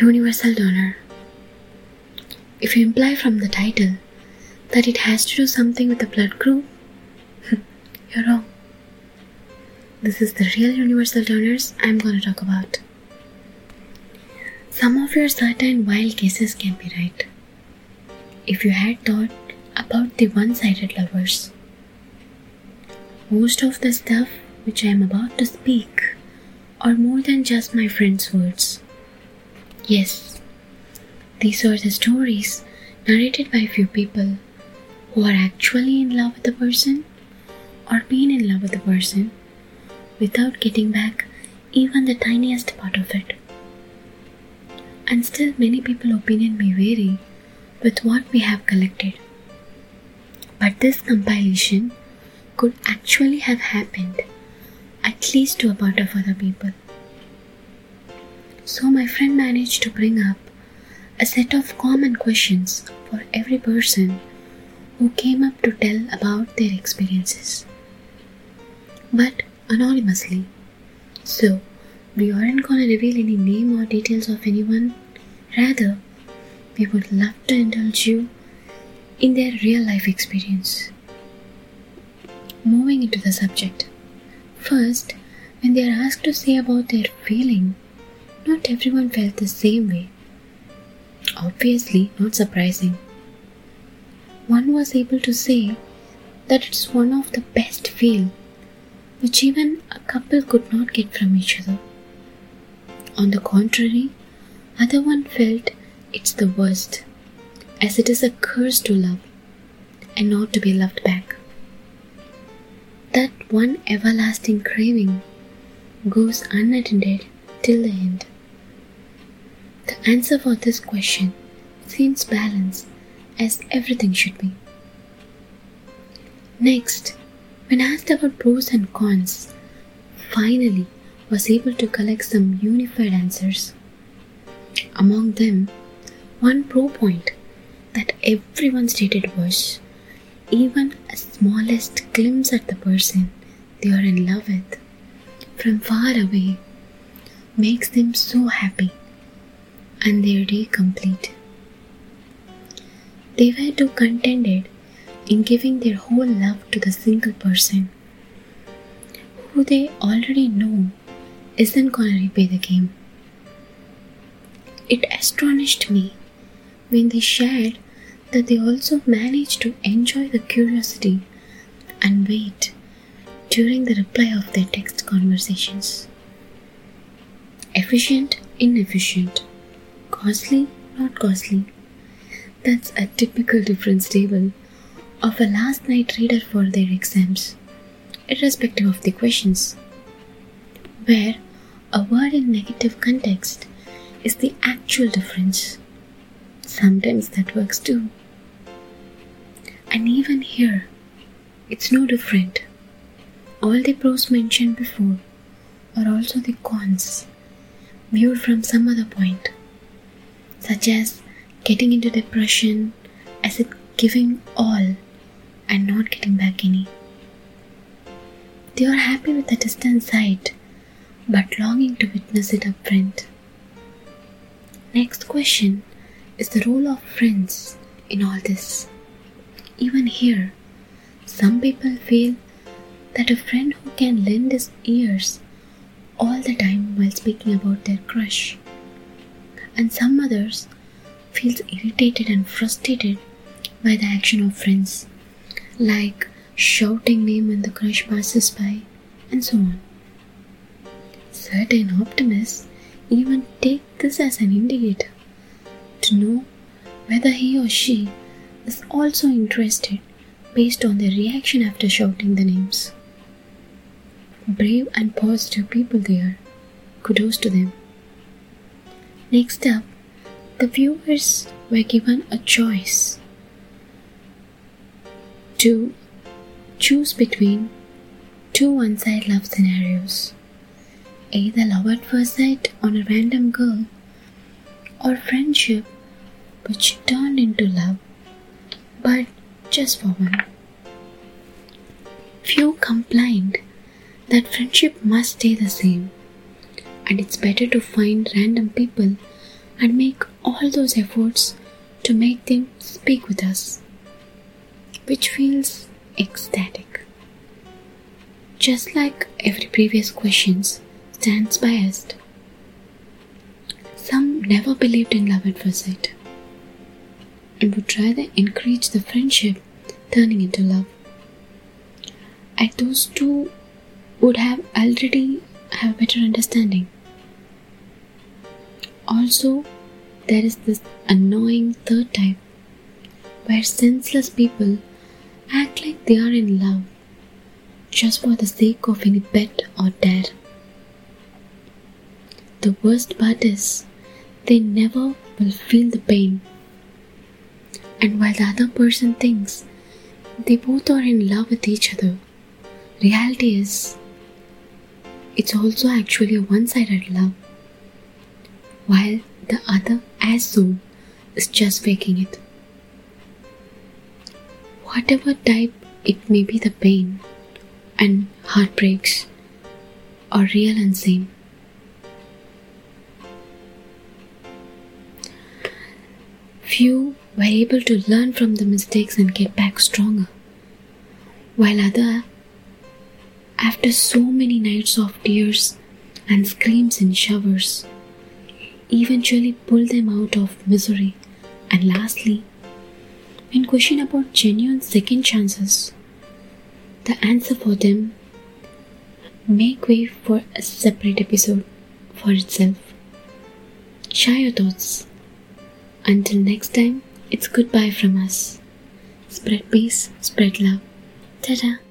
Universal donor. If you imply from the title that it has to do something with the blood group, you're wrong. This is the real universal donors I'm going to talk about. Some of your certain wild guesses can be right. If you had thought about the one sided lovers, most of the stuff which I am about to speak are more than just my friend's words. Yes, these are the stories narrated by few people who are actually in love with the person or been in love with the person without getting back even the tiniest part of it. And still, many people' opinion may vary with what we have collected. But this compilation could actually have happened at least to a part of other people. So, my friend managed to bring up a set of common questions for every person who came up to tell about their experiences. But anonymously. So, we aren't gonna reveal any name or details of anyone. Rather, we would love to indulge you in their real life experience. Moving into the subject. First, when they are asked to say about their feeling, not everyone felt the same way. Obviously, not surprising. One was able to say that it's one of the best feel which even a couple could not get from each other. On the contrary, other one felt it's the worst, as it is a curse to love and not to be loved back. That one everlasting craving goes unattended till the end. The answer for this question seems balanced as everything should be. Next, when asked about pros and cons, finally was able to collect some unified answers. Among them, one pro point that everyone stated was even a smallest glimpse at the person they are in love with from far away makes them so happy and their day complete. They were too contented in giving their whole love to the single person who they already know isn't gonna repay the game. It astonished me when they shared that they also managed to enjoy the curiosity and wait during the reply of their text conversations. Efficient, inefficient, costly, not costly. That's a typical difference table of a last night reader for their exams, irrespective of the questions, where a word in negative context is the actual difference. Sometimes that works too. And even here, it's no different. All the pros mentioned before are also the cons, viewed from some other point, such as getting into depression as it giving all and not getting back any. They are happy with the distant sight, but longing to witness it up front. Next question is the role of friends in all this. Even here, some people feel that a friend who can lend his ears all the time while speaking about their crush, and some others feels irritated and frustrated by the action of friends like shouting name when the crush passes by, and so on. Certain optimists even take this as an indicator to know whether he or she is also interested based on their reaction after shouting the names. Brave and positive people they are. Kudos to them. Next up, the viewers were given a choice to choose between two one side love scenarios either love at first sight on a random girl or friendship which turned into love but just for one. Few complained that friendship must stay the same and it's better to find random people and make all those efforts to make them speak with us, which feels ecstatic. Just like every previous questions stands biased. Some never believed in love at first sight and would rather encourage the friendship turning into love. And those two would have already have a better understanding. Also, there is this annoying third type where senseless people act like they are in love just for the sake of any bet or dare. The worst part is they never will feel the pain. And while the other person thinks they both are in love with each other, reality is it's also actually a one sided love, while the other as soon is just faking it. Whatever type it may be, the pain and heartbreaks are real and same. Few were able to learn from the mistakes and get back stronger, while other after so many nights of tears and screams and showers, eventually pull them out of misery. And lastly, when questioned about genuine second chances, the answer for them make way for a separate episode for itself. Share your thoughts. Until next time, it's goodbye from us. Spread peace, spread love. Ta-da!